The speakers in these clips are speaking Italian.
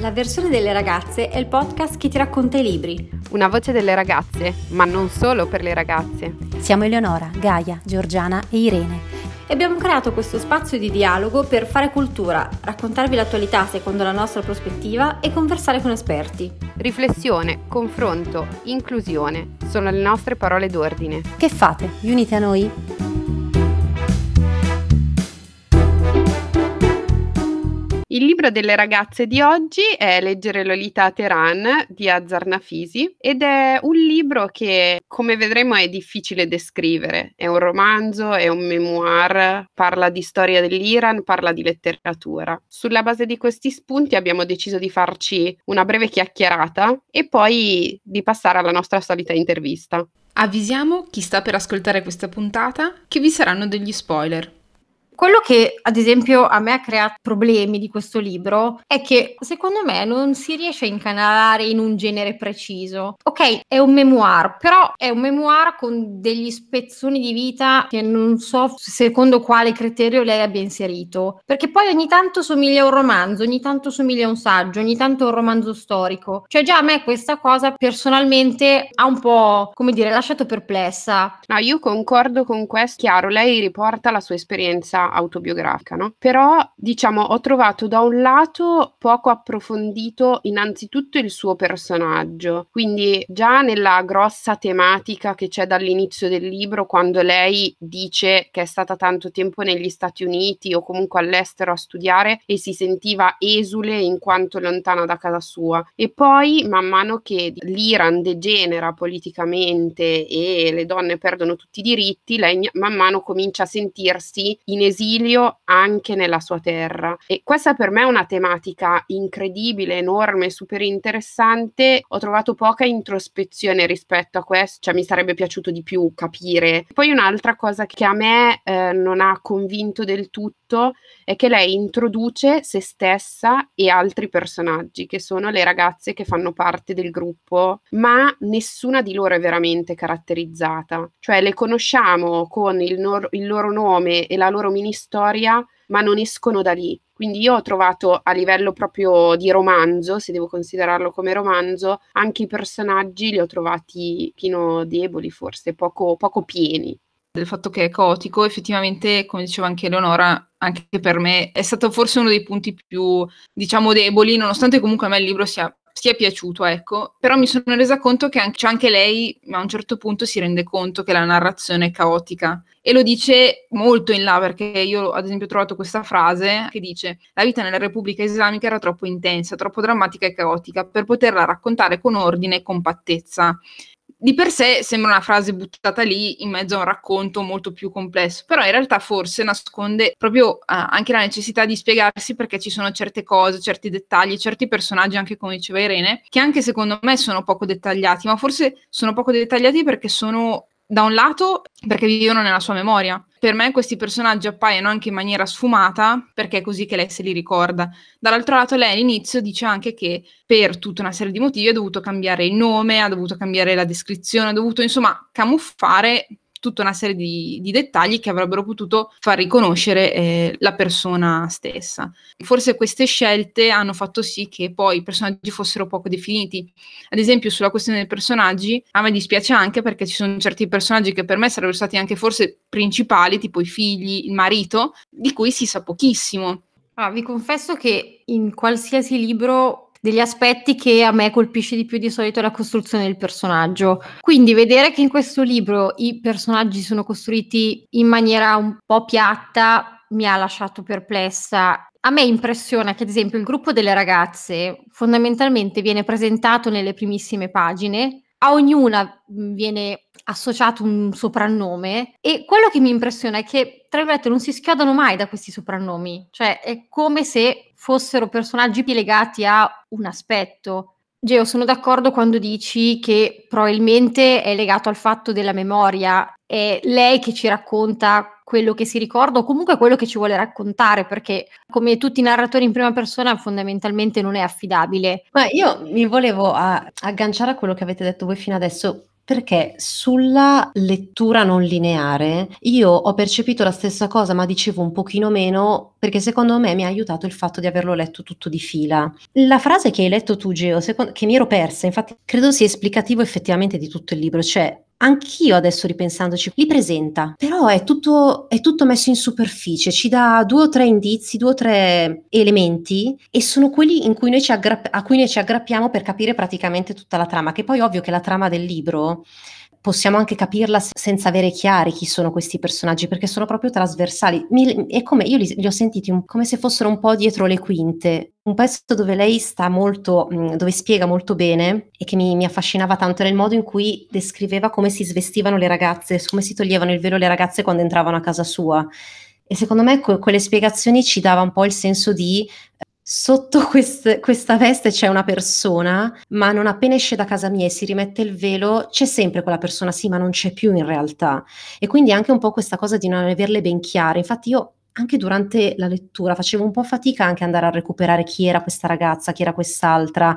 La versione delle ragazze è il podcast che ti racconta i libri. Una voce delle ragazze, ma non solo per le ragazze. Siamo Eleonora, Gaia, Giorgiana e Irene. E abbiamo creato questo spazio di dialogo per fare cultura, raccontarvi l'attualità secondo la nostra prospettiva e conversare con esperti. Riflessione, confronto, inclusione sono le nostre parole d'ordine. Che fate? Unite a noi? Il libro delle ragazze di oggi è Leggere Lolita a Teheran di Azar Nafisi ed è un libro che, come vedremo, è difficile descrivere. È un romanzo, è un memoir, parla di storia dell'Iran, parla di letteratura. Sulla base di questi spunti abbiamo deciso di farci una breve chiacchierata e poi di passare alla nostra solita intervista. Avvisiamo chi sta per ascoltare questa puntata che vi saranno degli spoiler. Quello che ad esempio a me ha creato problemi di questo libro è che secondo me non si riesce a incanalare in un genere preciso. Ok, è un memoir, però è un memoir con degli spezzoni di vita che non so secondo quale criterio lei abbia inserito, perché poi ogni tanto somiglia a un romanzo, ogni tanto somiglia a un saggio, ogni tanto a un romanzo storico. Cioè già a me questa cosa personalmente ha un po', come dire, lasciato perplessa. No, io concordo con questo, chiaro, lei riporta la sua esperienza autobiografica, no? Però, diciamo, ho trovato da un lato poco approfondito innanzitutto il suo personaggio, quindi già nella grossa tematica che c'è dall'inizio del libro, quando lei dice che è stata tanto tempo negli Stati Uniti o comunque all'estero a studiare e si sentiva esule in quanto lontana da casa sua. E poi, man mano che l'Iran degenera politicamente e le donne perdono tutti i diritti, lei man mano comincia a sentirsi in esilio anche nella sua terra. E questa per me è una tematica incredibile, enorme, super interessante. Ho trovato poca introspezione rispetto a questo, cioè mi sarebbe piaciuto di più capire. Poi un'altra cosa che a me eh, non ha convinto del tutto è che lei introduce se stessa e altri personaggi, che sono le ragazze che fanno parte del gruppo, ma nessuna di loro è veramente caratterizzata. Cioè le conosciamo con il, nor- il loro nome e la loro mini storia, ma non escono da lì. Quindi io ho trovato a livello proprio di romanzo, se devo considerarlo come romanzo, anche i personaggi li ho trovati fino deboli, forse poco, poco pieni del fatto che è caotico, effettivamente, come diceva anche Eleonora, anche per me è stato forse uno dei punti più, diciamo, deboli, nonostante comunque a me il libro sia sia piaciuto, ecco. Però mi sono resa conto che anche, cioè anche, lei a un certo punto si rende conto che la narrazione è caotica e lo dice molto in là perché io ad esempio ho trovato questa frase che dice la vita nella Repubblica Islamica era troppo intensa, troppo drammatica e caotica per poterla raccontare con ordine e compattezza di per sé sembra una frase buttata lì in mezzo a un racconto molto più complesso, però in realtà forse nasconde proprio uh, anche la necessità di spiegarsi perché ci sono certe cose, certi dettagli, certi personaggi, anche come diceva Irene, che anche secondo me sono poco dettagliati, ma forse sono poco dettagliati perché sono da un lato perché vivono nella sua memoria. Per me questi personaggi appaiono anche in maniera sfumata perché è così che lei se li ricorda. Dall'altro lato lei all'inizio dice anche che per tutta una serie di motivi ha dovuto cambiare il nome, ha dovuto cambiare la descrizione, ha dovuto insomma camuffare tutta una serie di, di dettagli che avrebbero potuto far riconoscere eh, la persona stessa. Forse queste scelte hanno fatto sì che poi i personaggi fossero poco definiti. Ad esempio, sulla questione dei personaggi, a me dispiace anche perché ci sono certi personaggi che per me sarebbero stati anche forse principali, tipo i figli, il marito, di cui si sa pochissimo. Ah, vi confesso che in qualsiasi libro degli aspetti che a me colpisce di più di solito è la costruzione del personaggio. Quindi vedere che in questo libro i personaggi sono costruiti in maniera un po' piatta mi ha lasciato perplessa. A me impressiona che ad esempio il gruppo delle ragazze fondamentalmente viene presentato nelle primissime pagine, a ognuna viene associato un soprannome e quello che mi impressiona è che, tra virgolette, non si schiodano mai da questi soprannomi, cioè è come se fossero personaggi legati a un aspetto. Geo, sono d'accordo quando dici che probabilmente è legato al fatto della memoria, è lei che ci racconta quello che si ricorda o comunque quello che ci vuole raccontare, perché come tutti i narratori in prima persona fondamentalmente non è affidabile. Ma io mi volevo a- agganciare a quello che avete detto voi fino adesso perché sulla lettura non lineare io ho percepito la stessa cosa, ma dicevo un pochino meno, perché secondo me mi ha aiutato il fatto di averlo letto tutto di fila. La frase che hai letto tu, Geo, secondo, che mi ero persa, infatti credo sia esplicativo effettivamente di tutto il libro, cioè Anch'io adesso ripensandoci, li presenta, però è tutto, è tutto, messo in superficie, ci dà due o tre indizi, due o tre elementi e sono quelli cui aggrapp- a cui noi ci aggrappiamo per capire praticamente tutta la trama, che poi ovvio che la trama del libro possiamo anche capirla senza avere chiari chi sono questi personaggi, perché sono proprio trasversali. Mi, è come io li, li ho sentiti un, come se fossero un po' dietro le quinte. Un pezzo dove lei sta molto, mm, dove spiega molto bene e che mi, mi affascinava tanto era il modo in cui descriveva come si svestivano le ragazze, come si toglievano il velo le ragazze quando entravano a casa sua. E secondo me que- quelle spiegazioni ci dava un po' il senso di sotto quest- questa veste c'è una persona, ma non appena esce da casa mia e si rimette il velo, c'è sempre quella persona, sì, ma non c'è più in realtà. E quindi anche un po' questa cosa di non averle ben chiare. Infatti io anche durante la lettura facevo un po' fatica anche andare a recuperare chi era questa ragazza, chi era quest'altra.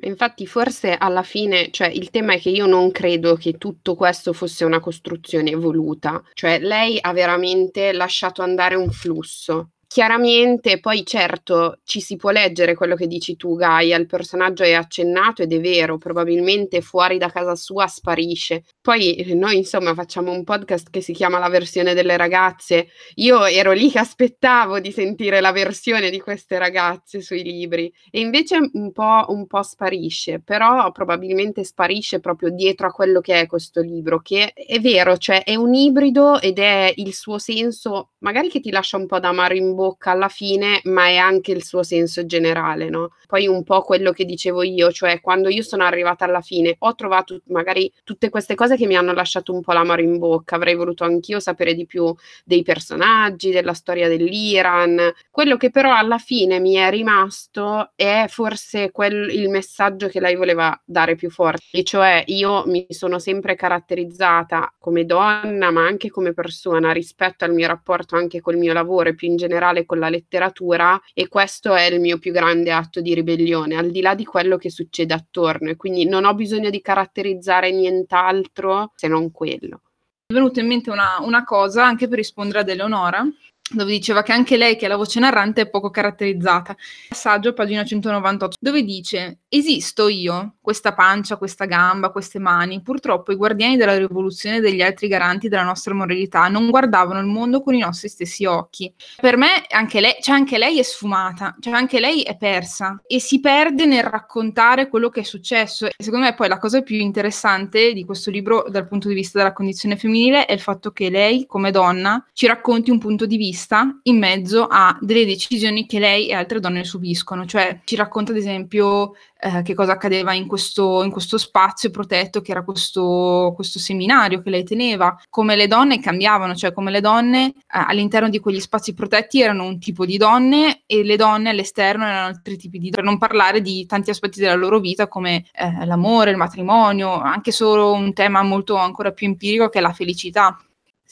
Infatti, forse alla fine, cioè il tema è che io non credo che tutto questo fosse una costruzione voluta, cioè lei ha veramente lasciato andare un flusso Chiaramente, poi certo, ci si può leggere quello che dici tu, Gaia, il personaggio è accennato ed è vero, probabilmente fuori da casa sua sparisce. Poi eh, noi insomma facciamo un podcast che si chiama La versione delle ragazze. Io ero lì che aspettavo di sentire la versione di queste ragazze sui libri e invece un po', un po' sparisce, però probabilmente sparisce proprio dietro a quello che è questo libro, che è vero, cioè è un ibrido ed è il suo senso, magari che ti lascia un po' da amaro in bocca bocca alla fine, ma è anche il suo senso generale, no? Poi un po' quello che dicevo io, cioè quando io sono arrivata alla fine ho trovato magari tutte queste cose che mi hanno lasciato un po' l'amaro in bocca, avrei voluto anch'io sapere di più dei personaggi, della storia dell'Iran. Quello che però alla fine mi è rimasto è forse quel, il messaggio che lei voleva dare più forte, e cioè io mi sono sempre caratterizzata come donna, ma anche come persona rispetto al mio rapporto anche col mio lavoro e più in generale generale con la letteratura e questo è il mio più grande atto di ribellione, al di là di quello che succede attorno e quindi non ho bisogno di caratterizzare nient'altro se non quello. Mi è venuta in mente una, una cosa anche per rispondere ad Eleonora, dove diceva che anche lei, che è la voce narrante, è poco caratterizzata. Passaggio, pagina 198, dove dice: Esisto io, questa pancia, questa gamba, queste mani. Purtroppo i guardiani della rivoluzione e degli altri garanti della nostra moralità non guardavano il mondo con i nostri stessi occhi. Per me, anche lei, cioè anche lei è sfumata, cioè anche lei è persa e si perde nel raccontare quello che è successo. E secondo me, poi la cosa più interessante di questo libro, dal punto di vista della condizione femminile, è il fatto che lei, come donna, ci racconti un punto di vista vista in mezzo a delle decisioni che lei e altre donne subiscono, cioè ci racconta ad esempio eh, che cosa accadeva in questo, in questo, spazio protetto che era questo, questo, seminario che lei teneva, come le donne cambiavano, cioè come le donne eh, all'interno di quegli spazi protetti erano un tipo di donne e le donne all'esterno erano altri tipi di donne, per non parlare di tanti aspetti della loro vita come eh, l'amore, il matrimonio, anche solo un tema molto ancora più empirico che è la felicità.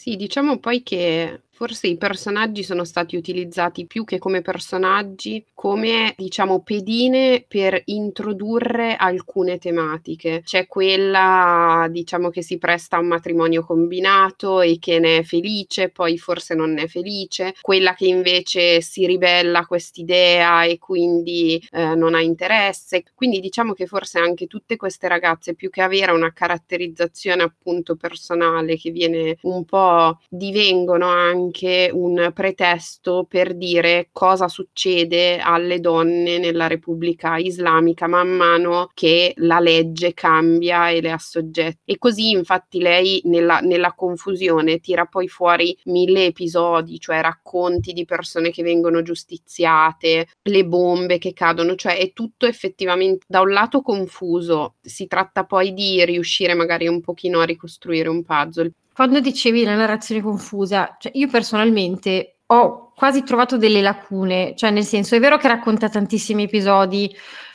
Sì, diciamo poi che Forse i personaggi sono stati utilizzati più che come personaggi, come diciamo pedine per introdurre alcune tematiche. C'è quella diciamo che si presta a un matrimonio combinato e che ne è felice, poi forse non ne è felice, quella che invece si ribella a quest'idea e quindi eh, non ha interesse. Quindi diciamo che forse anche tutte queste ragazze, più che avere una caratterizzazione appunto personale che viene un po' divengono anche anche un pretesto per dire cosa succede alle donne nella Repubblica Islamica man mano che la legge cambia e le assoggetta. E così infatti lei nella, nella confusione tira poi fuori mille episodi, cioè racconti di persone che vengono giustiziate, le bombe che cadono, cioè è tutto effettivamente da un lato confuso, si tratta poi di riuscire magari un pochino a ricostruire un puzzle. Quando dicevi la narrazione confusa, cioè io personalmente ho quasi trovato delle lacune, cioè nel senso è vero che racconta tantissimi episodi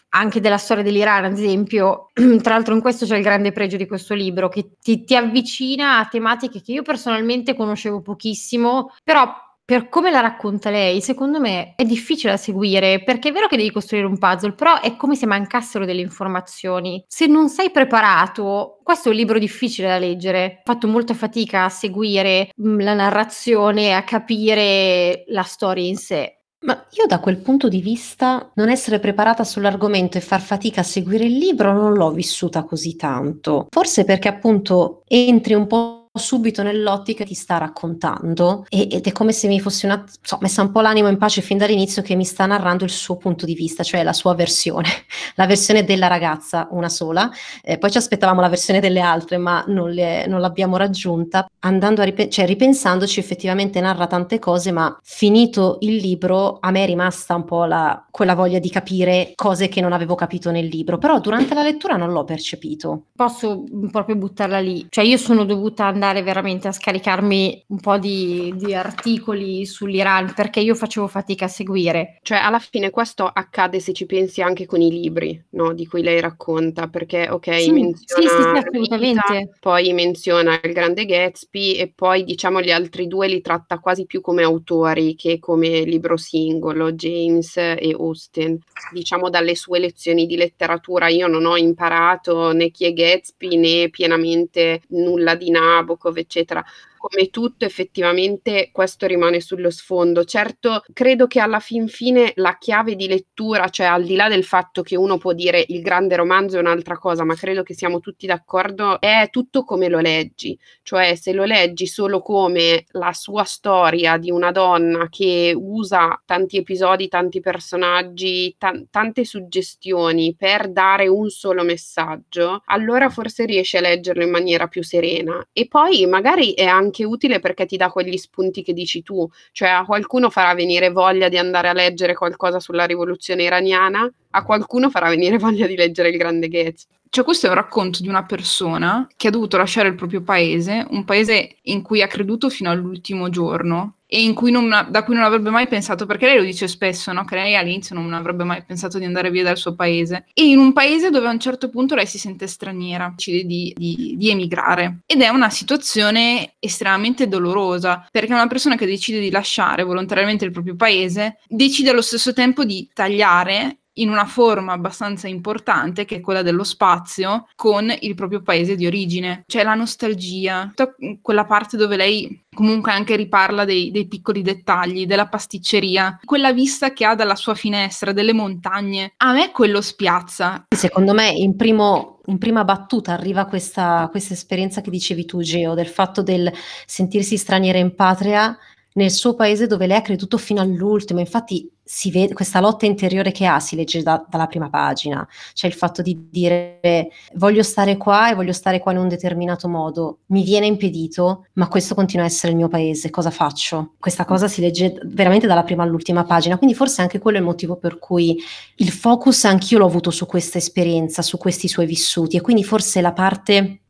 anche della storia dell'Iran, ad esempio, tra l'altro in questo c'è il grande pregio di questo libro, che ti, ti avvicina a tematiche che io personalmente conoscevo pochissimo, però per come la racconta lei, secondo me è difficile da seguire, perché è vero che devi costruire un puzzle, però è come se mancassero delle informazioni. Se non sei preparato, questo è un libro difficile da leggere. Ho fatto molta fatica a seguire mm, la narrazione, a capire la storia in sé. Ma io da quel punto di vista, non essere preparata sull'argomento e far fatica a seguire il libro non l'ho vissuta così tanto. Forse perché appunto entri un po' subito nell'ottica che ti sta raccontando e, ed è come se mi fossi una, so, messa un po' l'animo in pace fin dall'inizio che mi sta narrando il suo punto di vista, cioè la sua versione, la versione della ragazza, una sola. Eh, poi ci aspettavamo la versione delle altre, ma non, le, non l'abbiamo raggiunta. Andando a rip- cioè, ripensandoci, effettivamente narra tante cose, ma finito il libro a me è rimasta un po' la, quella voglia di capire cose che non avevo capito nel libro, però durante la lettura non l'ho percepito. Posso proprio buttarla lì, cioè io sono dovuta andare andare veramente a scaricarmi un po' di, di, articoli sull'Iran perché io facevo fatica a seguire. Cioè, alla fine questo accade se ci pensi anche con i libri, no? Di cui lei racconta, perché ok, sì, menziona sì, sì, sì assolutamente. Vita, poi menziona il grande Gatsby e poi diciamo gli altri due li tratta quasi più come autori che come libro singolo, James e Austen. Diciamo dalle sue lezioni di letteratura io non ho imparato né chi è Gatsby né pienamente nulla di Nabokov Nabokov, eccetera come tutto effettivamente questo rimane sullo sfondo. Certo, credo che alla fin fine la chiave di lettura, cioè al di là del fatto che uno può dire il grande romanzo è un'altra cosa, ma credo che siamo tutti d'accordo, è tutto come lo leggi, cioè se lo leggi solo come la sua storia di una donna che usa tanti episodi, tanti personaggi, t- tante suggestioni per dare un solo messaggio, allora forse riesci a leggerlo in maniera più serena. E poi magari è anche anche utile perché ti dà quegli spunti che dici tu, cioè a qualcuno farà venire voglia di andare a leggere qualcosa sulla rivoluzione iraniana, a qualcuno farà venire voglia di leggere il grande Gates. Cioè, questo è un racconto di una persona che ha dovuto lasciare il proprio paese, un paese in cui ha creduto fino all'ultimo giorno, e cui non, da cui non avrebbe mai pensato, perché lei lo dice spesso, no? che lei all'inizio non avrebbe mai pensato di andare via dal suo paese, e in un paese dove a un certo punto lei si sente straniera, decide di, di, di emigrare. Ed è una situazione estremamente dolorosa, perché una persona che decide di lasciare volontariamente il proprio paese, decide allo stesso tempo di tagliare in una forma abbastanza importante che è quella dello spazio con il proprio paese di origine. C'è la nostalgia, tutta quella parte dove lei comunque anche riparla dei, dei, piccoli dettagli, della pasticceria, quella vista che ha dalla sua finestra, delle montagne. A me quello spiazza. Secondo me in, primo, in prima battuta arriva questa, questa esperienza che dicevi tu, Geo, del fatto del sentirsi straniera in patria nel suo paese dove lei ha creduto fino all'ultimo. Infatti si vede questa lotta interiore che ha, si legge da, dalla prima pagina, cioè il fatto di dire voglio stare qua e voglio stare qua in un determinato modo, mi viene impedito, ma questo continua a essere il mio paese, cosa faccio? Questa cosa si legge veramente dalla prima all'ultima pagina, quindi forse anche quello è il motivo per cui il focus anch'io l'ho avuto su questa esperienza, su questi suoi vissuti. E quindi forse la parte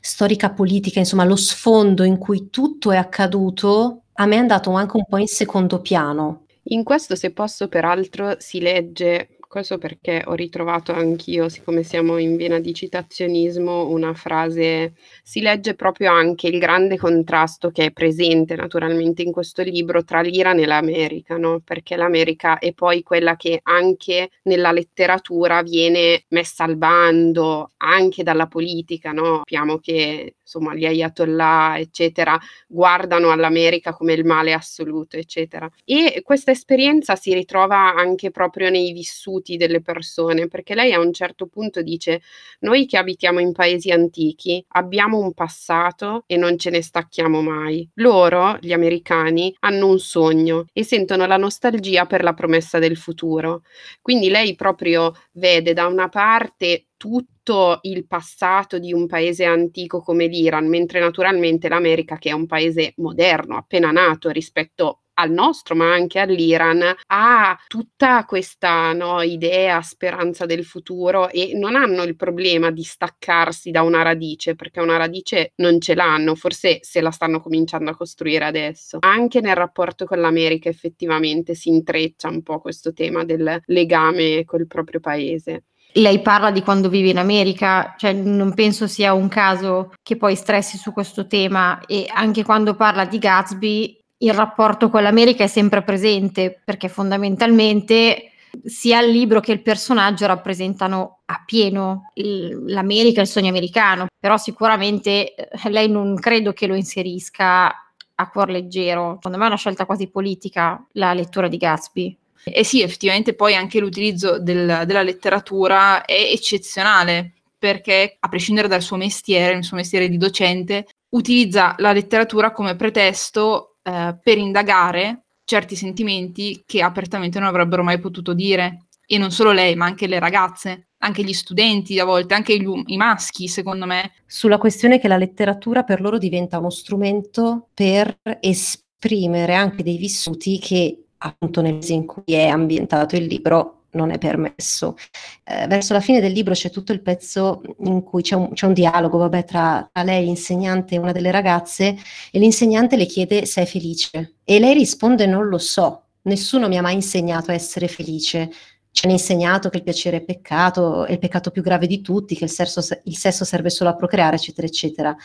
storica politica, insomma lo sfondo in cui tutto è accaduto a me è andato anche un po' in secondo piano. In questo, se posso, peraltro, si legge questo perché ho ritrovato anch'io, siccome siamo in vena di citazionismo, una frase, si legge proprio anche il grande contrasto che è presente naturalmente in questo libro tra l'Iran e l'America, no? perché l'America è poi quella che anche nella letteratura viene messa al bando, anche dalla politica, no? Sappiamo che insomma gli ayatollah, eccetera, guardano all'America come il male assoluto, eccetera. E questa esperienza si ritrova anche proprio nei vissuti delle persone, perché lei a un certo punto dice, noi che abitiamo in paesi antichi abbiamo un passato e non ce ne stacchiamo mai. Loro, gli americani, hanno un sogno e sentono la nostalgia per la promessa del futuro. Quindi lei proprio vede da una parte tutto il passato di un paese antico come l'Iran, mentre naturalmente l'America, che è un paese moderno, appena nato rispetto al nostro, ma anche all'Iran, ha tutta questa no, idea, speranza del futuro e non hanno il problema di staccarsi da una radice, perché una radice non ce l'hanno, forse se la stanno cominciando a costruire adesso. Anche nel rapporto con l'America effettivamente si intreccia un po' questo tema del legame col proprio paese lei parla di quando vive in America, cioè non penso sia un caso che poi stressi su questo tema e anche quando parla di Gatsby il rapporto con l'America è sempre presente perché fondamentalmente sia il libro che il personaggio rappresentano appieno l'America il sogno americano, però sicuramente eh, lei non credo che lo inserisca a cuor leggero. Secondo me è una scelta quasi politica la lettura di Gatsby. E sì, effettivamente poi anche l'utilizzo del, della letteratura è eccezionale perché, a prescindere dal suo mestiere, il suo mestiere di docente, utilizza la letteratura come pretesto eh, per indagare certi sentimenti che apertamente non avrebbero mai potuto dire. E non solo lei, ma anche le ragazze, anche gli studenti a volte, anche gli, i maschi, secondo me. Sulla questione che la letteratura per loro diventa uno strumento per esprimere anche dei vissuti che appunto nel mese in cui è ambientato il libro non è permesso. Eh, verso la fine del libro c'è tutto il pezzo in cui c'è un, c'è un dialogo vabbè, tra, tra, lei, l'insegnante e una delle ragazze, e l'insegnante le chiede se è felice. E lei risponde: Non lo so, nessuno mi ha mai insegnato a essere felice. Ci hanno insegnato che il piacere è peccato, è il peccato più grave di tutti, che il sesso, il sesso serve solo a procreare, eccetera, eccetera.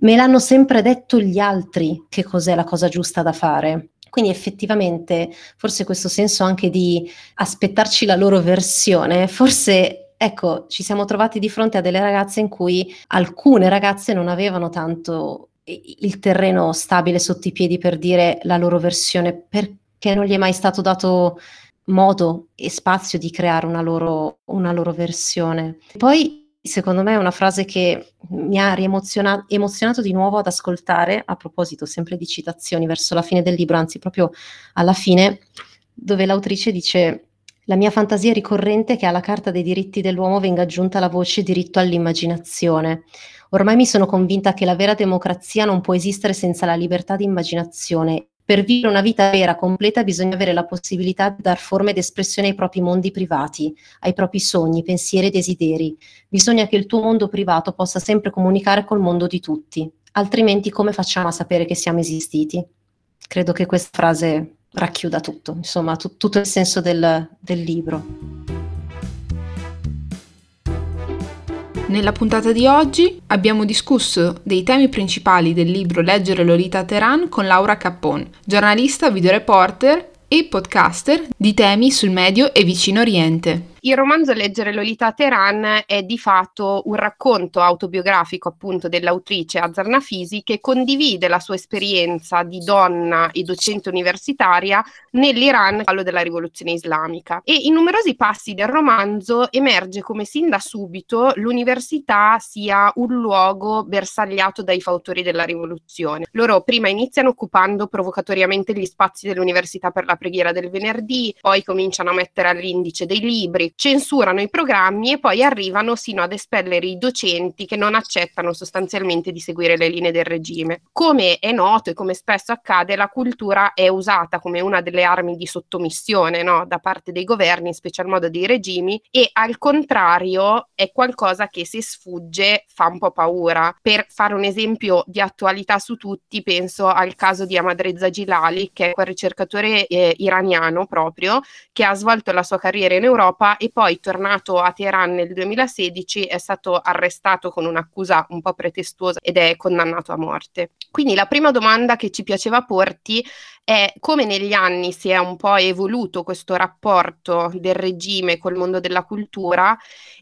Me l'hanno sempre detto gli altri che cos'è la cosa giusta da fare. Quindi effettivamente forse questo senso anche di aspettarci la loro versione, forse ecco, ci siamo trovati di fronte a delle ragazze in cui alcune ragazze non avevano tanto il terreno stabile sotto i piedi per dire la loro versione perché non gli è mai stato dato modo e spazio di creare una loro, una loro versione. Poi secondo me è una frase che mi ha riemozionato emozionato di nuovo ad ascoltare, a proposito sempre di citazioni verso la fine del libro, anzi proprio alla fine, dove l'autrice dice la mia fantasia ricorrente è che alla Carta dei diritti dell'uomo venga aggiunta la voce diritto all'immaginazione. Ormai mi sono convinta che la vera democrazia non può esistere senza la libertà di immaginazione per vivere una vita vera, completa, bisogna avere la possibilità di dar forma ed espressione ai propri mondi privati, ai propri sogni, pensieri e desideri. Bisogna che il tuo mondo privato possa sempre comunicare col mondo di tutti, altrimenti come facciamo a sapere che siamo esistiti? Credo che questa frase racchiuda tutto, insomma, t- tutto il senso del, del libro. Nella puntata di oggi abbiamo discusso dei temi principali del libro Leggere Lolita Teheran con Laura Cappon, giornalista, videoreporter e podcaster di temi sul Medio e Vicino Oriente. Il romanzo Leggere Lolita Teheran è di fatto un racconto autobiografico appunto dell'autrice Azar Nafisi che condivide la sua esperienza di donna e docente universitaria nell'Iran quello della rivoluzione islamica e in numerosi passi del romanzo emerge come sin da subito l'università sia un luogo bersagliato dai fautori della rivoluzione. Loro prima iniziano occupando provocatoriamente gli spazi dell'università per la preghiera del venerdì, poi cominciano a mettere all'indice dei libri, censurano i programmi e poi arrivano sino ad espellere i docenti che non accettano sostanzialmente di seguire le linee del regime. Come è noto e come spesso accade, la cultura è usata come una delle armi di sottomissione no? da parte dei governi, in special modo dei regimi, e al contrario è qualcosa che se sfugge fa un po' paura. Per fare un esempio di attualità su tutti, penso al caso di Ahmadreza Gilali, che è quel ricercatore eh, iraniano proprio, che ha svolto la sua carriera in Europa e poi tornato a Teheran nel 2016 è stato arrestato con un'accusa un po' pretestuosa ed è condannato a morte. Quindi la prima domanda che ci piaceva porti è come negli anni si è un po' evoluto questo rapporto del regime col mondo della cultura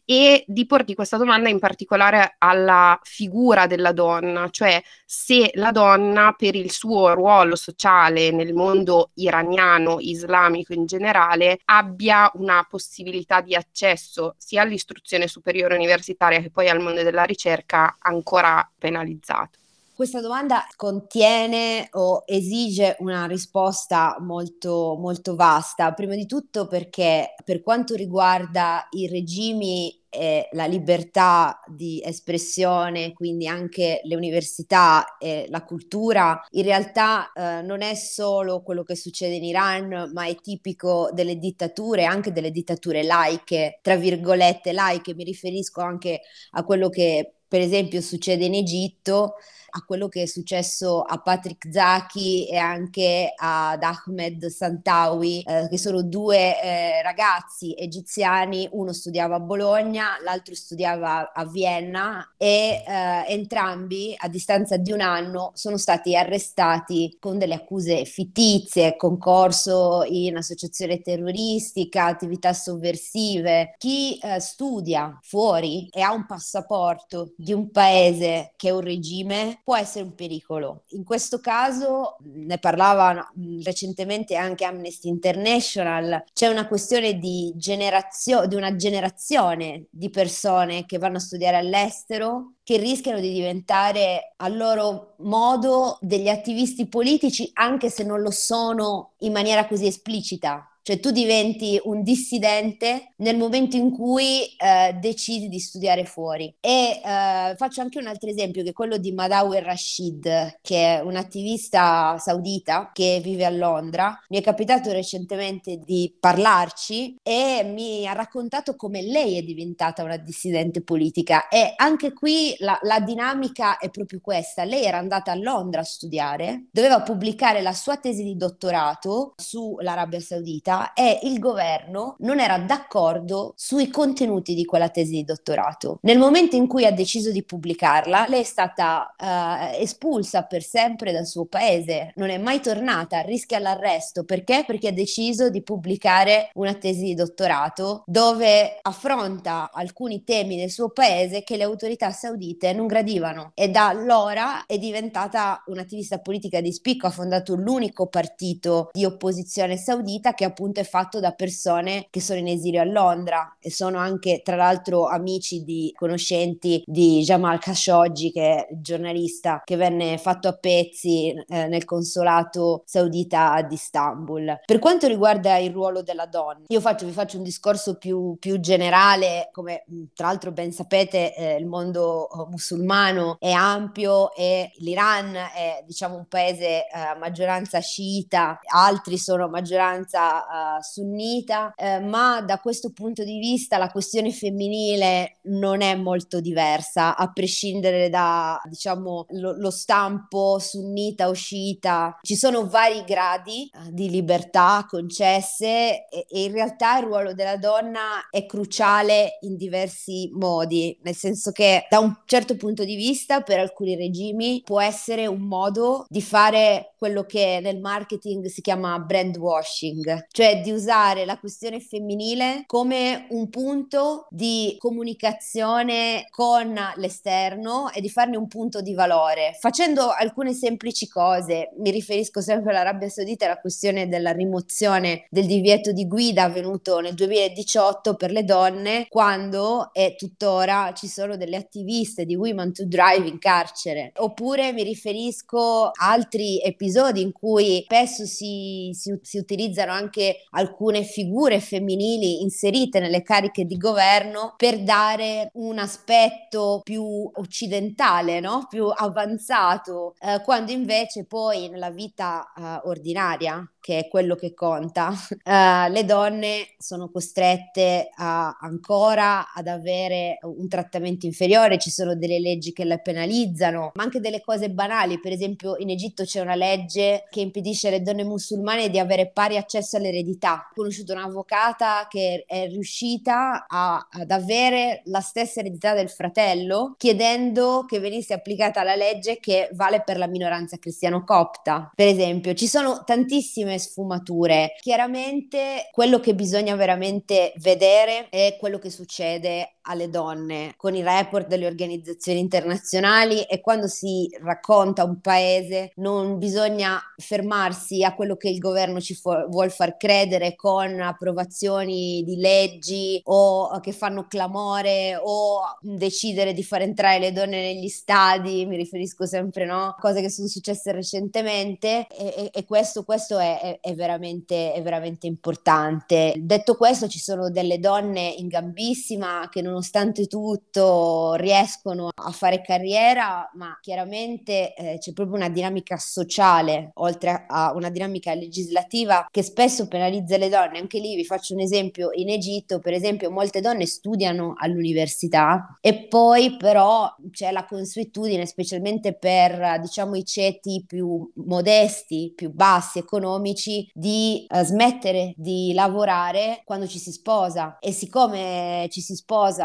e di porti questa domanda in particolare alla figura della donna, cioè se la donna per il suo ruolo sociale nel mondo iraniano, islamico in generale, abbia una possibilità di accesso sia all'istruzione superiore universitaria che poi al mondo della ricerca ancora penalizzato. Questa domanda contiene o esige una risposta molto, molto vasta, prima di tutto perché per quanto riguarda i regimi e la libertà di espressione, quindi anche le università e la cultura, in realtà eh, non è solo quello che succede in Iran, ma è tipico delle dittature, anche delle dittature laiche, tra virgolette laiche, mi riferisco anche a quello che per esempio succede in Egitto, a quello che è successo a Patrick Zaki e anche ad Ahmed Santawi, eh, che sono due eh, ragazzi egiziani, uno studiava a Bologna, l'altro studiava a Vienna e eh, entrambi a distanza di un anno sono stati arrestati con delle accuse fittizie, concorso in associazione terroristica, attività sovversive. Chi eh, studia fuori e ha un passaporto di un paese che è un regime può essere un pericolo. In questo caso ne parlava recentemente anche Amnesty International, c'è una questione di generazio- di una generazione di persone che vanno a studiare all'estero che rischiano di diventare a loro modo degli attivisti politici anche se non lo sono in maniera così esplicita cioè tu diventi un dissidente nel momento in cui eh, decidi di studiare fuori. E eh, faccio anche un altro esempio che è quello di Madawi Rashid, che è un'attivista saudita che vive a Londra. Mi è capitato recentemente di parlarci e mi ha raccontato come lei è diventata una dissidente politica e anche qui la, la dinamica è proprio questa. Lei era andata a Londra a studiare, doveva pubblicare la sua tesi di dottorato sull'Arabia Saudita Unita e il governo non era d'accordo sui contenuti di quella tesi di dottorato. Nel momento in cui ha deciso di pubblicarla, lei è stata uh, espulsa per sempre dal suo paese, non è mai tornata, rischia l'arresto. Perché? Perché ha deciso di pubblicare una tesi di dottorato dove affronta alcuni temi del suo paese che le autorità saudite non gradivano e da allora è diventata un'attivista politica di spicco, ha fondato l'unico partito di opposizione saudita che ha appunto è fatto da persone che sono in esilio a Londra e sono anche tra l'altro amici di conoscenti di Jamal Khashoggi che è il giornalista che venne fatto a pezzi eh, nel consolato saudita ad Istanbul. Per quanto riguarda il ruolo della donna, io faccio, vi faccio un discorso più, più generale, come tra l'altro ben sapete eh, il mondo eh, musulmano è ampio e l'Iran è diciamo un paese a eh, maggioranza sciita, altri sono maggioranza uh, sunnita, eh, ma da questo punto di vista la questione femminile non è molto diversa, a prescindere da diciamo lo, lo stampo sunnita o sciita. Ci sono vari gradi uh, di libertà concesse e, e in realtà il ruolo della donna è cruciale in diversi modi, nel senso che da un certo punto di vista per alcuni regimi può essere un modo di fare quello che nel marketing si chiama brand washing, cioè cioè di usare la questione femminile come un punto di comunicazione con l'esterno e di farne un punto di valore, facendo alcune semplici cose. Mi riferisco sempre all'Arabia Saudita e alla questione della rimozione del divieto di guida avvenuto nel 2018 per le donne, quando e tuttora ci sono delle attiviste di Women to Drive in carcere. Oppure mi riferisco a altri episodi in cui spesso si, si, si utilizzano anche alcune figure femminili inserite nelle cariche di governo per dare un aspetto più occidentale, no? più avanzato, eh, quando invece poi nella vita eh, ordinaria che è quello che conta, uh, le donne sono costrette a, ancora ad avere un trattamento inferiore, ci sono delle leggi che le penalizzano, ma anche delle cose banali, per esempio in Egitto c'è una legge che impedisce alle donne musulmane di avere pari accesso all'eredità. Ho conosciuto un'avvocata che è riuscita a, ad avere la stessa eredità del fratello chiedendo che venisse applicata la legge che vale per la minoranza cristiano-copta. Per esempio, ci sono tantissime sfumature. Chiaramente quello che bisogna veramente vedere è quello che succede alle donne con i report delle organizzazioni internazionali e quando si racconta un paese non bisogna fermarsi a quello che il governo ci fu- vuol far credere con approvazioni di leggi o che fanno clamore o decidere di far entrare le donne negli stadi, mi riferisco sempre no? cose che sono successe recentemente e, e, e questo, questo è, è, è, veramente, è veramente importante. Detto questo ci sono delle donne in gambissima che non nonostante tutto riescono a fare carriera, ma chiaramente eh, c'è proprio una dinamica sociale, oltre a una dinamica legislativa che spesso penalizza le donne. Anche lì vi faccio un esempio, in Egitto per esempio molte donne studiano all'università e poi però c'è la consuetudine, specialmente per diciamo i ceti più modesti, più bassi economici, di uh, smettere di lavorare quando ci si sposa e siccome ci si sposa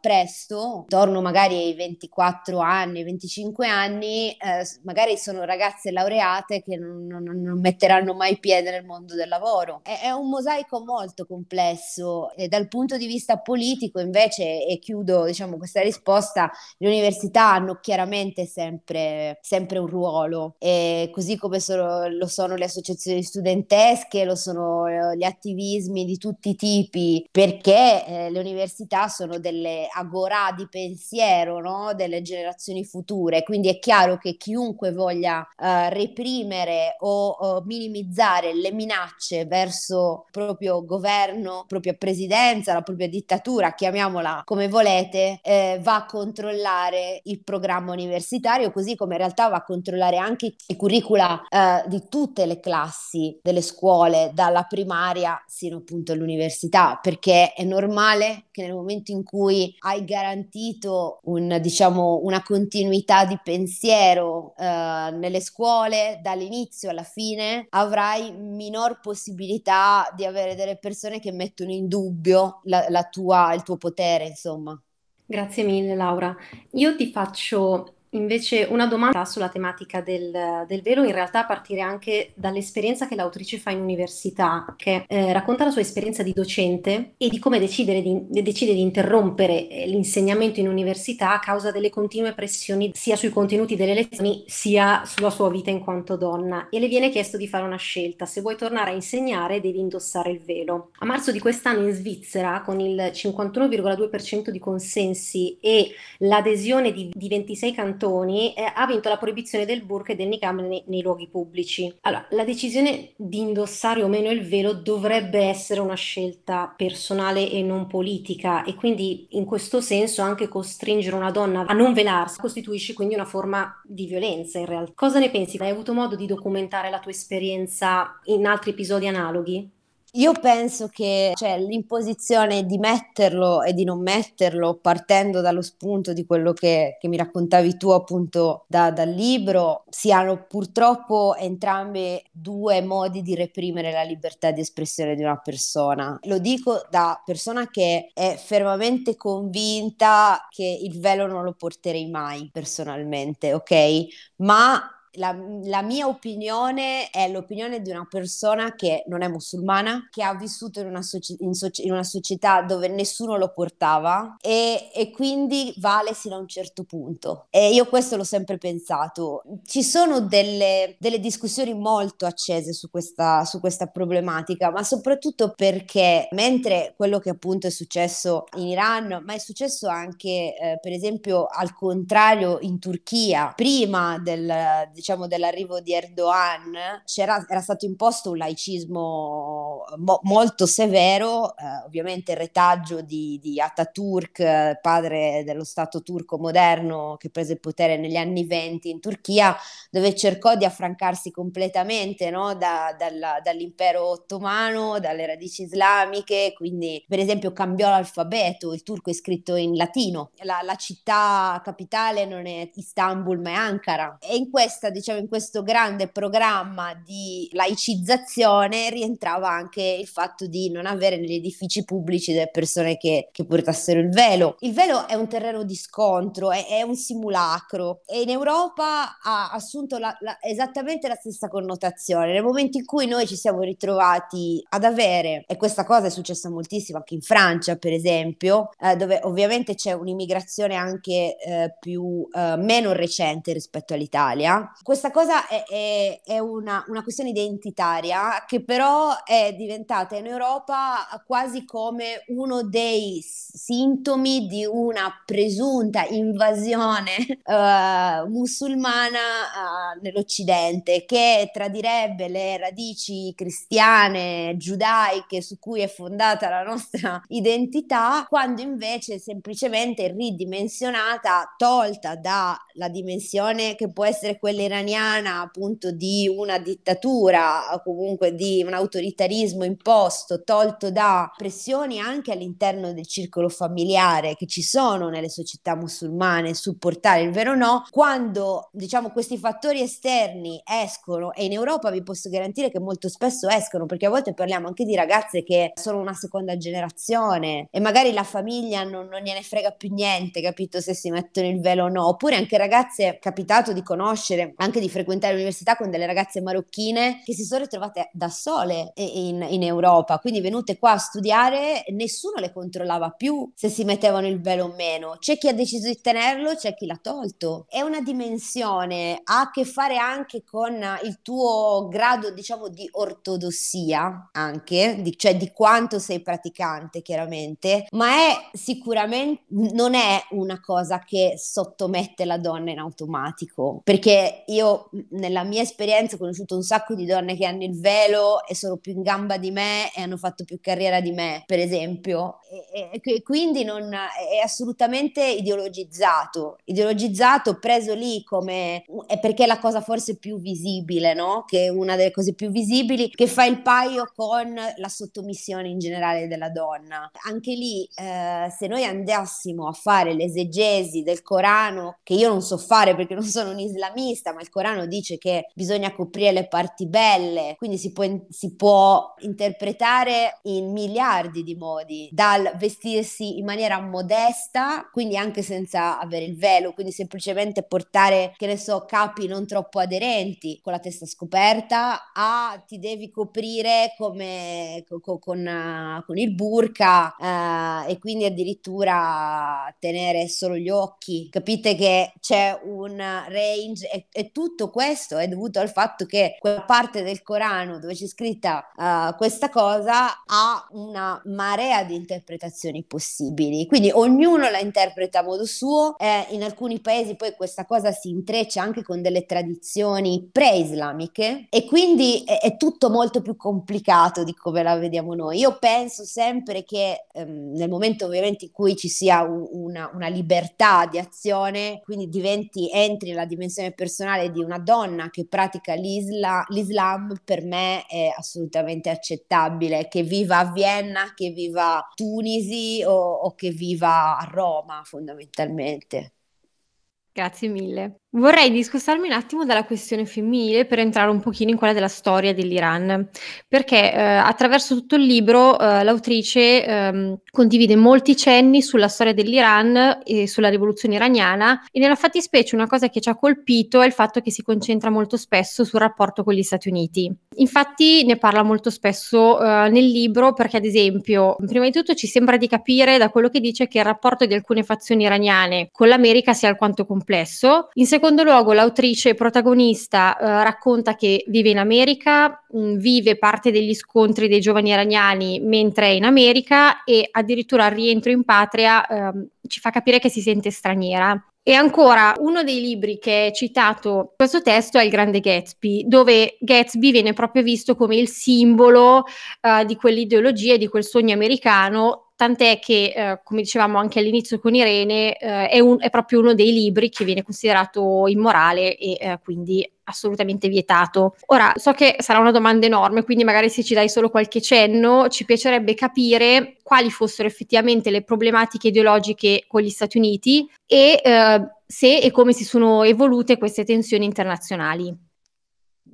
presto, intorno magari ai 24 anni, 25 anni, eh, magari sono ragazze laureate che non, non, non, metteranno mai piede nel mondo del lavoro. È, è, un mosaico molto complesso e dal punto di vista politico invece, e chiudo diciamo, questa risposta, le università hanno chiaramente sempre, sempre un ruolo, e così come sono, lo sono le associazioni studentesche, lo sono eh, gli attivismi di tutti i tipi, perché eh, le università sono delle agorà di pensiero no? delle generazioni future, quindi è chiaro che chiunque voglia eh, reprimere o, o minimizzare le minacce verso il proprio governo, propria presidenza, la propria dittatura, chiamiamola come volete, eh, va a controllare il programma universitario, così come in realtà va a controllare anche i curricula eh, di tutte le classi delle scuole, dalla primaria sino appunto all'università, perché è normale che nel momento in cui hai garantito un, diciamo, una continuità di pensiero eh, nelle scuole dall'inizio alla fine, avrai minor possibilità di avere delle persone che mettono in dubbio la, la tua, il tuo potere, insomma. Grazie mille Laura. Io ti faccio Invece una domanda sulla tematica del, del, velo, in realtà a partire anche dall'esperienza che l'autrice fa in università, che eh, racconta la sua esperienza di docente e di come decide di, decide di interrompere eh, l'insegnamento in università a causa delle continue pressioni sia sui contenuti delle lezioni sia sulla sua vita in quanto donna. E le viene chiesto di fare una scelta, se vuoi tornare a insegnare devi indossare il velo. A marzo di quest'anno in Svizzera, con il 51,2% di consensi e l'adesione di, di 26 cantoni, cantoni eh, ha vinto la proibizione del burqa e del niqab nei, nei, luoghi pubblici. Allora, la decisione di indossare o meno il velo dovrebbe essere una scelta personale e non politica e quindi in questo senso anche costringere una donna a non velarsi costituisce quindi una forma di violenza in realtà. Cosa ne pensi? Hai avuto modo di documentare la tua esperienza in altri episodi analoghi? Io penso che cioè, l'imposizione di metterlo e di non metterlo, partendo dallo spunto di quello che, che mi raccontavi tu appunto da, dal libro, siano purtroppo entrambi due modi di reprimere la libertà di espressione di una persona. Lo dico da persona che è fermamente convinta che il velo non lo porterei mai personalmente, ok? Ma la, la, mia opinione è l'opinione di una persona che non è musulmana, che ha vissuto in una, soci- in soci- in una società dove nessuno lo portava e, e, quindi vale sino a un certo punto. E io questo l'ho sempre pensato. Ci sono delle, delle discussioni molto accese su questa, su questa problematica, ma soprattutto perché mentre quello che appunto è successo in Iran, ma è successo anche eh, per esempio al contrario in Turchia, prima del diciamo, dell'arrivo di Erdogan era stato imposto un laicismo mo- molto severo, eh, ovviamente retaggio di, di Ataturk, padre dello Stato turco moderno che prese il potere negli anni venti in Turchia, dove cercò di affrancarsi completamente no? da, dalla, dall'impero ottomano, dalle radici islamiche, quindi per esempio cambiò l'alfabeto, il turco è scritto in latino, la, la città capitale non è Istanbul ma è Ankara e in questa diciamo, in questo grande programma di laicizzazione rientrava anche il fatto di non avere negli edifici pubblici delle persone che, che portassero il velo. Il velo è un terreno di scontro, è, è un simulacro e in Europa ha assunto la, la, esattamente la stessa connotazione. Nel momento in cui noi ci siamo ritrovati ad avere, e questa cosa è successa moltissimo anche in Francia, per esempio, eh, dove ovviamente c'è un'immigrazione anche eh, più, eh, meno recente rispetto all'Italia, Questa cosa è, è, è una, una, questione identitaria che però è diventata in Europa quasi come uno dei sintomi di una presunta invasione uh, musulmana uh, nell'Occidente che tradirebbe le radici cristiane, giudaiche su cui è fondata la nostra identità, quando invece semplicemente ridimensionata, tolta dalla dimensione che può essere quella iraniana appunto di una dittatura o comunque di un autoritarismo imposto, tolto da pressioni anche all'interno del circolo familiare che ci sono nelle società musulmane sul portare il vero no, quando diciamo questi fattori esterni escono e in Europa vi posso garantire che molto spesso escono perché a volte parliamo anche di ragazze che sono una seconda generazione e magari la famiglia non, non gliene frega più niente, capito se si mettono il velo o no, oppure anche ragazze capitato di conoscere, anche di frequentare l'università con delle ragazze marocchine che si sono ritrovate da sole in, in Europa, quindi venute qua a studiare, nessuno le controllava più se si mettevano il velo o meno, c'è chi ha deciso di tenerlo, c'è chi l'ha tolto. È una dimensione, ha a che fare anche con il tuo grado, diciamo, di ortodossia, anche, di, cioè di quanto sei praticante, chiaramente, ma è sicuramente, non è una cosa che sottomette la donna in automatico, perché io nella mia esperienza ho conosciuto un sacco di donne che hanno il velo e sono più in gamba di me e hanno fatto più carriera di me, per esempio, e, e quindi non, è assolutamente ideologizzato, ideologizzato, preso lì come, è perché è la cosa forse più visibile, no? Che è una delle cose più visibili, che fa il paio con la sottomissione in generale della donna. Anche lì, eh, se noi andassimo a fare l'esegesi del Corano, che io non so fare perché non sono un islamista, ma il Corano dice che bisogna coprire le parti belle, quindi si può, si può interpretare in miliardi di modi, dal vestirsi in maniera modesta, quindi anche senza avere il velo, quindi semplicemente portare, che ne so, capi non troppo aderenti, con la testa scoperta, a ti devi coprire come con, con, con il burka eh, e quindi addirittura tenere solo gli occhi. Capite che c'è un range e, e, tutto questo è dovuto al fatto che quella parte del Corano dove c'è scritta uh, questa cosa ha una marea di interpretazioni possibili. Quindi ognuno la interpreta a modo suo. Eh, in alcuni paesi poi questa cosa si intreccia anche con delle tradizioni pre-islamiche e quindi è, è tutto molto più complicato di come la vediamo noi. Io penso sempre che ehm, nel momento ovviamente in cui ci sia un, una, una, libertà di azione, quindi diventi, entri nella dimensione personale di una donna che pratica l'isla, l'Islam, per me è assolutamente accettabile, che viva a Vienna, che viva a Tunisi o, o che viva a Roma fondamentalmente. Grazie mille. Vorrei discostarmi un attimo dalla questione femminile per entrare un pochino in quella della storia dell'Iran, perché eh, attraverso tutto il libro eh, l'autrice eh, condivide molti cenni sulla storia dell'Iran e sulla rivoluzione iraniana e nella fattispecie una cosa che ci ha colpito è il fatto che si concentra molto spesso sul rapporto con gli Stati Uniti. Infatti ne parla molto spesso eh, nel libro perché ad esempio, prima di tutto ci sembra di capire da quello che dice che il rapporto di alcune fazioni iraniane con l'America sia alquanto complesso. In secondo luogo, l'autrice protagonista eh, racconta che vive in America, mh, mm, vive parte degli scontri dei giovani iraniani mentre è in America e addirittura al rientro in patria eh, ci fa capire che si sente straniera. E ancora, uno dei libri che è citato in questo testo è Il Grande Gatsby, dove Gatsby viene proprio visto come il simbolo uh, di quell'ideologia e di quel sogno americano tant'è che, eh, come dicevamo anche all'inizio con Irene, eh, è, un, è, proprio uno dei libri che viene considerato immorale e eh, quindi assolutamente vietato. Ora, so che sarà una domanda enorme, quindi magari se ci dai solo qualche cenno, ci piacerebbe capire quali fossero effettivamente le problematiche ideologiche con gli Stati Uniti e eh, se e come si sono evolute queste tensioni internazionali.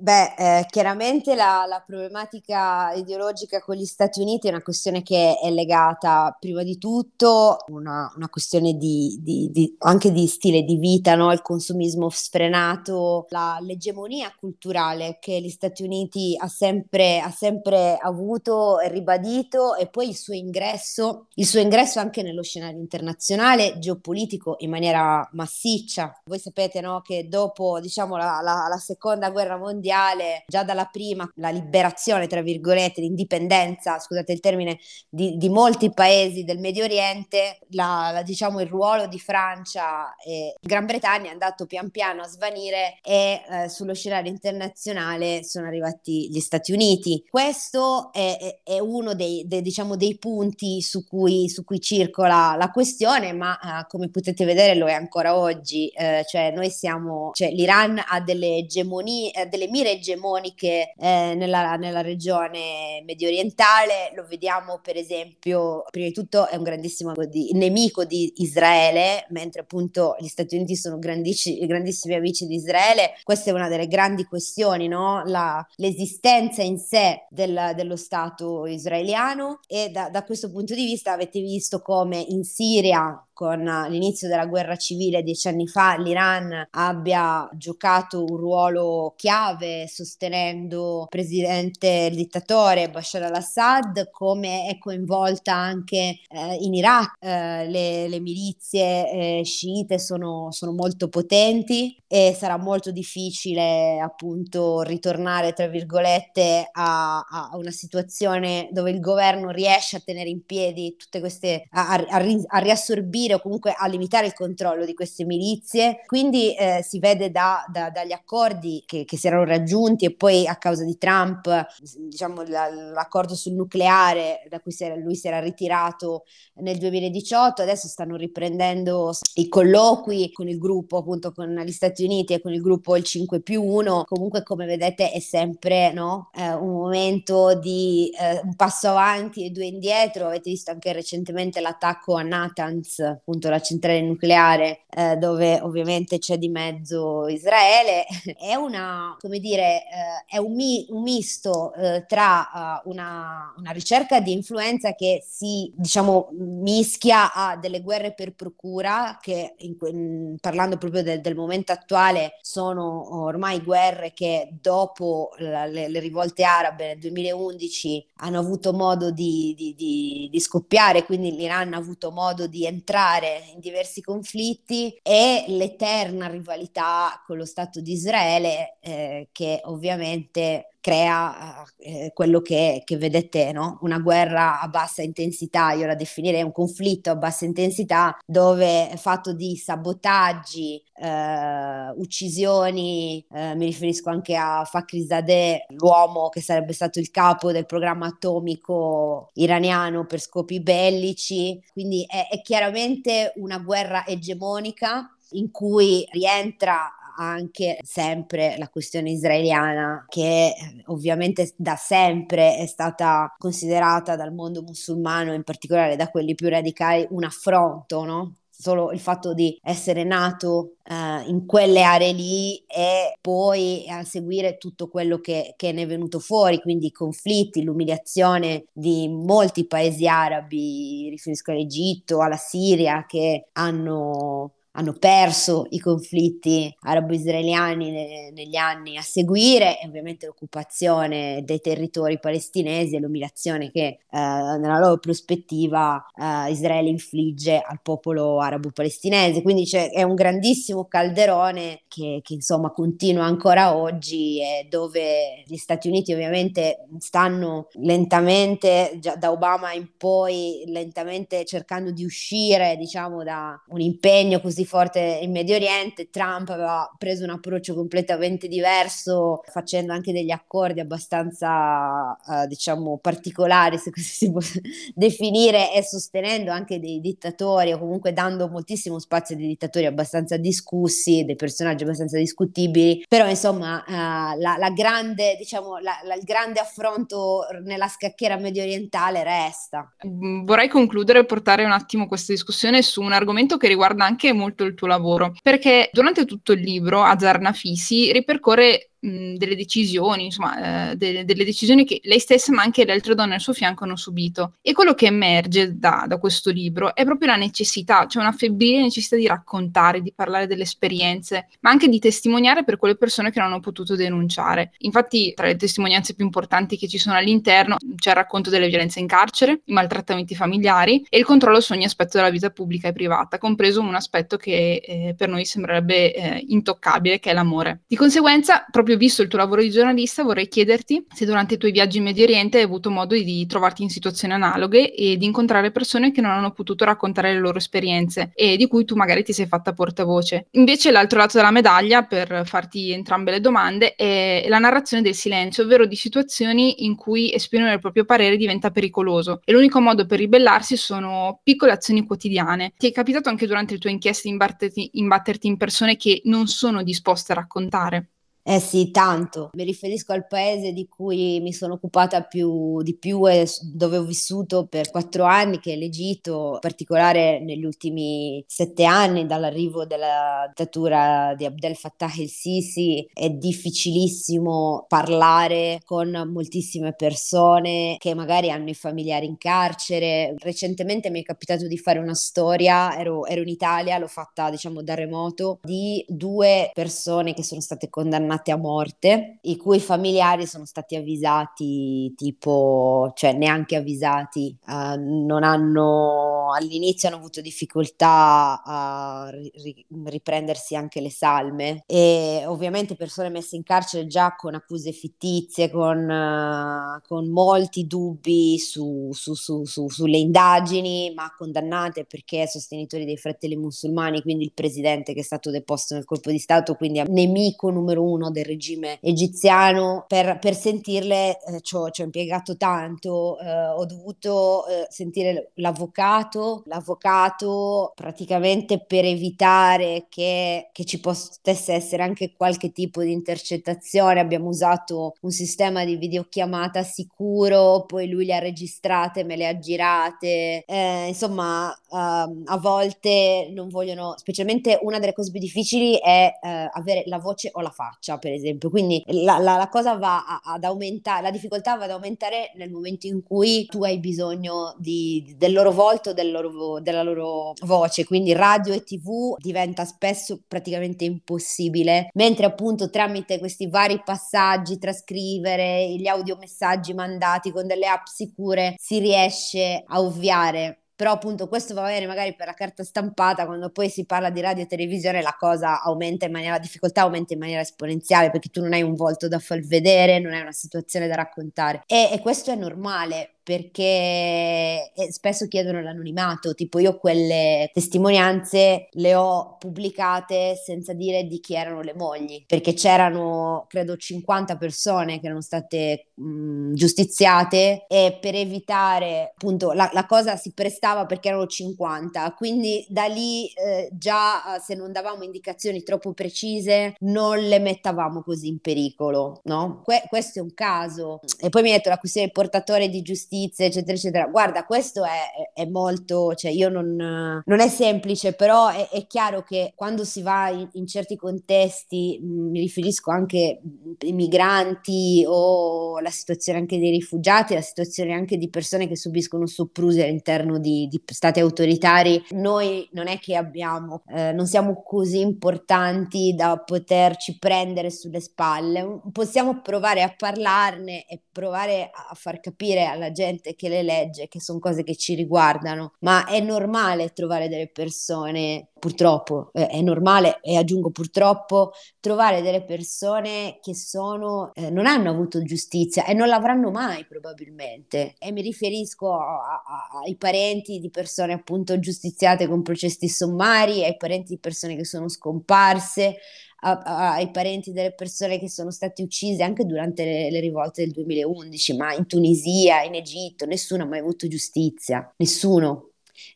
Beh, eh, chiaramente la, la, problematica ideologica con gli Stati Uniti è una questione che è legata prima di tutto una, una questione di, di, di, anche di stile di vita, no? il consumismo sfrenato, la, l'egemonia culturale che gli Stati Uniti ha sempre, ha sempre avuto e ribadito e poi il suo ingresso, il suo ingresso anche nello scenario internazionale, geopolitico in maniera massiccia. Voi sapete no? che dopo diciamo, la, la seconda guerra mondiale mondiale, già dalla prima, la liberazione, tra virgolette, l'indipendenza, scusate il termine, di, di molti paesi del Medio Oriente, la, la, diciamo il ruolo di Francia e Gran Bretagna è andato pian piano a svanire e eh, sullo scenario internazionale sono arrivati gli Stati Uniti. Questo è, è, uno dei, dei, diciamo, dei punti su cui, su cui circola la questione, ma eh, come potete vedere lo è ancora oggi, eh, cioè noi siamo, cioè l'Iran ha delle egemonie, eh, delle mire egemoniche eh, nella, nella, regione medio orientale, lo vediamo per esempio, prima di tutto è un grandissimo di, nemico di Israele, mentre appunto gli Stati Uniti sono grandissimi, grandissimi amici di Israele, questa è una delle grandi questioni, no? La, l'esistenza in sé del, dello Stato israeliano. E da, da questo punto di vista avete visto come in Siria con l'inizio della guerra civile dieci anni fa l'Iran abbia giocato un ruolo chiave sostenendo il presidente il dittatore Bashar al-Assad, come è coinvolta anche eh, in Iraq. Eh, le, le, milizie eh, sciite sono, sono molto potenti e sarà molto difficile appunto ritornare tra virgolette a, a, una situazione dove il governo riesce a tenere in piedi tutte queste a, a, a riassorbire o comunque a limitare il controllo di queste milizie. Quindi eh, si vede da, da, dagli accordi che, che, si erano raggiunti e poi a causa di Trump, diciamo la, l'accordo sul nucleare da cui si era, lui si era ritirato nel 2018, adesso stanno riprendendo i colloqui con il gruppo appunto con gli Stati Uniti e con il gruppo il 5 più 1. Comunque come vedete è sempre no, eh, un momento di eh, un passo avanti e due indietro. Avete visto anche recentemente l'attacco a Natanz appunto la centrale nucleare eh, dove ovviamente c'è di mezzo Israele, è una, come dire, eh, è un, mi- un misto eh, tra uh, una, una, ricerca di influenza che si, diciamo, mischia a delle guerre per procura che, in, in, parlando proprio del, del, momento attuale, sono ormai guerre che dopo la, le, le, rivolte arabe nel 2011 hanno avuto modo di, di, di, di scoppiare, quindi l'Iran ha avuto modo di entrare entrare in diversi conflitti e l'eterna rivalità con lo Stato di Israele eh, che ovviamente crea eh, quello che, che vedete, no? una guerra a bassa intensità, io la definirei un conflitto a bassa intensità dove è fatto di sabotaggi, eh, uccisioni, eh, mi riferisco anche a Fakhrizadeh, l'uomo che sarebbe stato il capo del programma atomico iraniano per scopi bellici, quindi è, è chiaramente una guerra egemonica in cui rientra anche sempre la questione israeliana che ovviamente da sempre è stata considerata dal mondo musulmano, in particolare da quelli più radicali, un affronto, no? solo il fatto di essere nato uh, in quelle aree lì e poi a seguire tutto quello che, che, ne è venuto fuori, quindi i conflitti, l'umiliazione di molti paesi arabi, riferisco all'Egitto, alla Siria, che hanno hanno perso i conflitti arabo-israeliani ne, negli anni a seguire e ovviamente l'occupazione dei territori palestinesi e l'umiliazione che eh, nella loro prospettiva eh, Israele infligge al popolo arabo-palestinese. Quindi è un grandissimo calderone che, che insomma continua ancora oggi e dove gli Stati Uniti ovviamente stanno lentamente, già da Obama in poi, lentamente cercando di uscire diciamo da un impegno così forte in Medio Oriente, Trump aveva preso un approccio completamente diverso, facendo anche degli accordi abbastanza, eh, diciamo, particolari, se così si può definire, e sostenendo anche dei dittatori o comunque dando moltissimo spazio a dei dittatori abbastanza discussi, dei personaggi abbastanza discutibili, però insomma eh, la, la, grande, diciamo, la, la, il grande affronto nella scacchiera medio orientale resta. Mm, vorrei concludere e portare un attimo questa discussione su un argomento che riguarda anche molto molto il tuo lavoro, perché durante tutto il libro Azar Nafisi ripercorre delle decisioni, insomma, eh, de- delle decisioni che lei stessa ma anche le altre donne al suo fianco hanno subito. E quello che emerge da, da questo libro è proprio la necessità, cioè una febbrile necessità di raccontare, di parlare delle esperienze, ma anche di testimoniare per quelle persone che non hanno potuto denunciare. Infatti, tra le testimonianze più importanti che ci sono all'interno c'è il racconto delle violenze in carcere, i maltrattamenti familiari e il controllo su ogni aspetto della vita pubblica e privata, compreso un aspetto che eh, per noi sembrerebbe eh, intoccabile, che è l'amore. Di conseguenza, proprio visto il tuo lavoro di giornalista, vorrei chiederti se durante i tuoi viaggi in Medio Oriente hai avuto modo di trovarti in situazioni analoghe e di incontrare persone che non hanno potuto raccontare le loro esperienze e di cui tu magari ti sei fatta portavoce. Invece l'altro lato della medaglia, per farti entrambe le domande, è la narrazione del silenzio, ovvero di situazioni in cui esprimere il proprio parere diventa pericoloso e l'unico modo per ribellarsi sono piccole azioni quotidiane. Ti è capitato anche durante le tue inchieste imbatterti in persone che non sono disposte a raccontare? Eh sì, tanto. Mi riferisco al paese di cui mi sono occupata più, di più e dove ho vissuto per quattro anni, che è l'Egitto, in particolare negli ultimi sette anni, dall'arrivo della dittatura di Abdel Fattah el-Sisi. È difficilissimo parlare con moltissime persone che magari hanno i familiari in carcere. Recentemente mi è capitato di fare una storia, ero, ero in Italia, l'ho fatta diciamo da remoto, di due persone che sono state condannate condannate a morte, i cui familiari sono stati avvisati, tipo, cioè neanche avvisati, uh, non hanno, all'inizio hanno avuto difficoltà a ri- riprendersi anche le salme. E ovviamente persone messe in carcere già con accuse fittizie, con, uh, con molti dubbi su, su, su, sulle indagini, ma condannate perché sostenitori dei fratelli musulmani, quindi il presidente che è stato deposto nel colpo di Stato, quindi nemico numero uno del regime egiziano, per, per sentirle eh, ci ho impiegato tanto, eh, ho dovuto eh, sentire l'avvocato, l'avvocato praticamente per evitare che, che ci potesse essere anche qualche tipo di intercettazione, abbiamo usato un sistema di videochiamata sicuro, poi lui le ha registrate, me le ha girate, eh, insomma uh, a volte non vogliono, specialmente una delle cose più difficili è uh, avere la voce o la faccia per esempio. Quindi la, la, la cosa va a, ad aumentare, la difficoltà va ad aumentare nel momento in cui tu hai bisogno di, del loro volto, del loro, della loro voce. Quindi radio e tv diventa spesso praticamente impossibile, mentre appunto tramite questi vari passaggi, trascrivere gli audiomessaggi mandati con delle app sicure, si riesce a ovviare però appunto questo va bene magari per la carta stampata, quando poi si parla di radio e televisione la cosa aumenta in maniera, la difficoltà aumenta in maniera esponenziale perché tu non hai un volto da far vedere, non hai una situazione da raccontare. E, e questo è normale perché eh, spesso chiedono l'anonimato, tipo io quelle testimonianze le ho pubblicate senza dire di chi erano le mogli, perché c'erano credo 50 persone che erano state mh, giustiziate e per evitare appunto la, la, cosa si prestava perché erano 50, quindi da lì eh, già eh, se non davamo indicazioni troppo precise non le mettavamo così in pericolo, no? Que- questo è un caso. E poi mi hai detto la questione del portatore di giustizia giustizia, eccetera, eccetera. Guarda, questo è, è molto, cioè io non, non è semplice, però è, è, chiaro che quando si va in, in certi contesti, mh, mi riferisco anche ai migranti o la situazione anche dei rifugiati, la situazione anche di persone che subiscono soprusi all'interno di, di stati autoritari, noi non è che abbiamo, eh, non siamo così importanti da poterci prendere sulle spalle, possiamo provare a parlarne e provare a far capire alla gente gente che le legge, che sono cose che ci riguardano, ma è normale trovare delle persone, purtroppo, eh, è normale e aggiungo purtroppo, trovare delle persone che sono, eh, non hanno avuto giustizia e non l'avranno mai probabilmente. E mi riferisco a, a, ai parenti di persone appunto giustiziate con processi sommari, ai parenti di persone che sono scomparse, a, a, ai parenti delle persone che sono state uccise anche durante le, le, rivolte del 2011, ma in Tunisia, in Egitto, nessuno ha mai avuto giustizia, nessuno.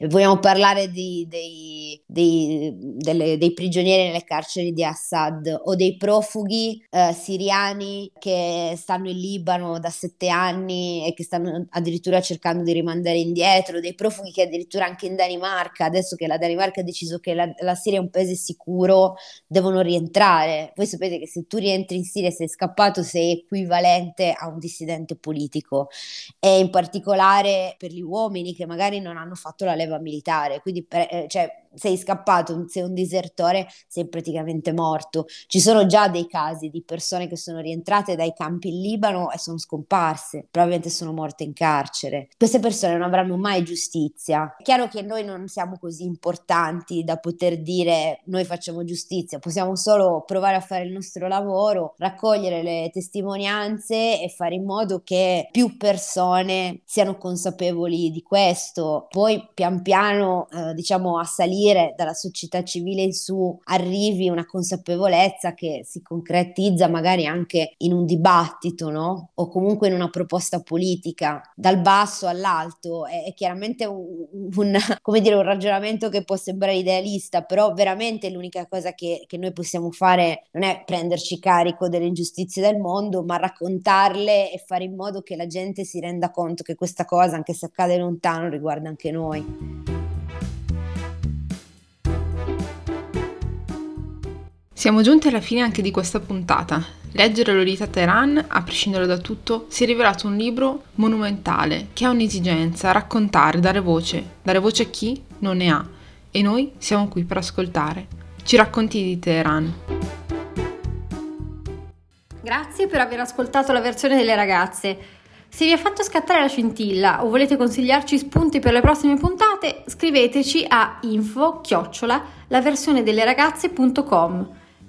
Vogliamo parlare di, dei, dei, delle, dei, prigionieri nelle carceri di Assad o dei profughi eh, siriani che stanno in Libano da sette anni e che stanno addirittura cercando di rimandare indietro, dei profughi che addirittura anche in Danimarca, adesso che la Danimarca ha deciso che la, la Siria è un paese sicuro, devono rientrare. Voi sapete che se tu rientri in Siria e sei scappato sei equivalente a un dissidente politico e in particolare per gli uomini che magari non hanno fatto la leva militare, quindi per, eh, cioè, sei scappato, sei un disertore, sei praticamente morto. Ci sono già dei casi di persone che sono rientrate dai campi in Libano e sono scomparse, probabilmente sono morte in carcere. Queste persone non avranno mai giustizia. È chiaro che noi non siamo così importanti da poter dire noi facciamo giustizia, possiamo solo provare a fare il nostro lavoro, raccogliere le testimonianze e fare in modo che più persone siano consapevoli di questo. Poi pian piano eh, diciamo a salire dire dalla società civile in su arrivi una consapevolezza che si concretizza magari anche in un dibattito, no? O comunque in una proposta politica, dal basso all'alto. È, è chiaramente un, un, dire, un, ragionamento che può sembrare idealista, però veramente l'unica cosa che, che noi possiamo fare non è prenderci carico delle ingiustizie del mondo, ma raccontarle e fare in modo che la gente si renda conto che questa cosa, anche se accade lontano, riguarda anche noi. Siamo giunti alla fine anche di questa puntata. Leggere Lolita Teheran, a prescindere da tutto, si è rivelato un libro monumentale che ha un'esigenza, raccontare, dare voce. Dare voce a chi non ne ha. E noi siamo qui per ascoltare. Ci racconti di Teheran. Grazie per aver ascoltato la versione delle ragazze. Se vi ha fatto scattare la scintilla o volete consigliarci spunti per le prossime puntate, scriveteci a info chiocciola la versione delle ragazze.com.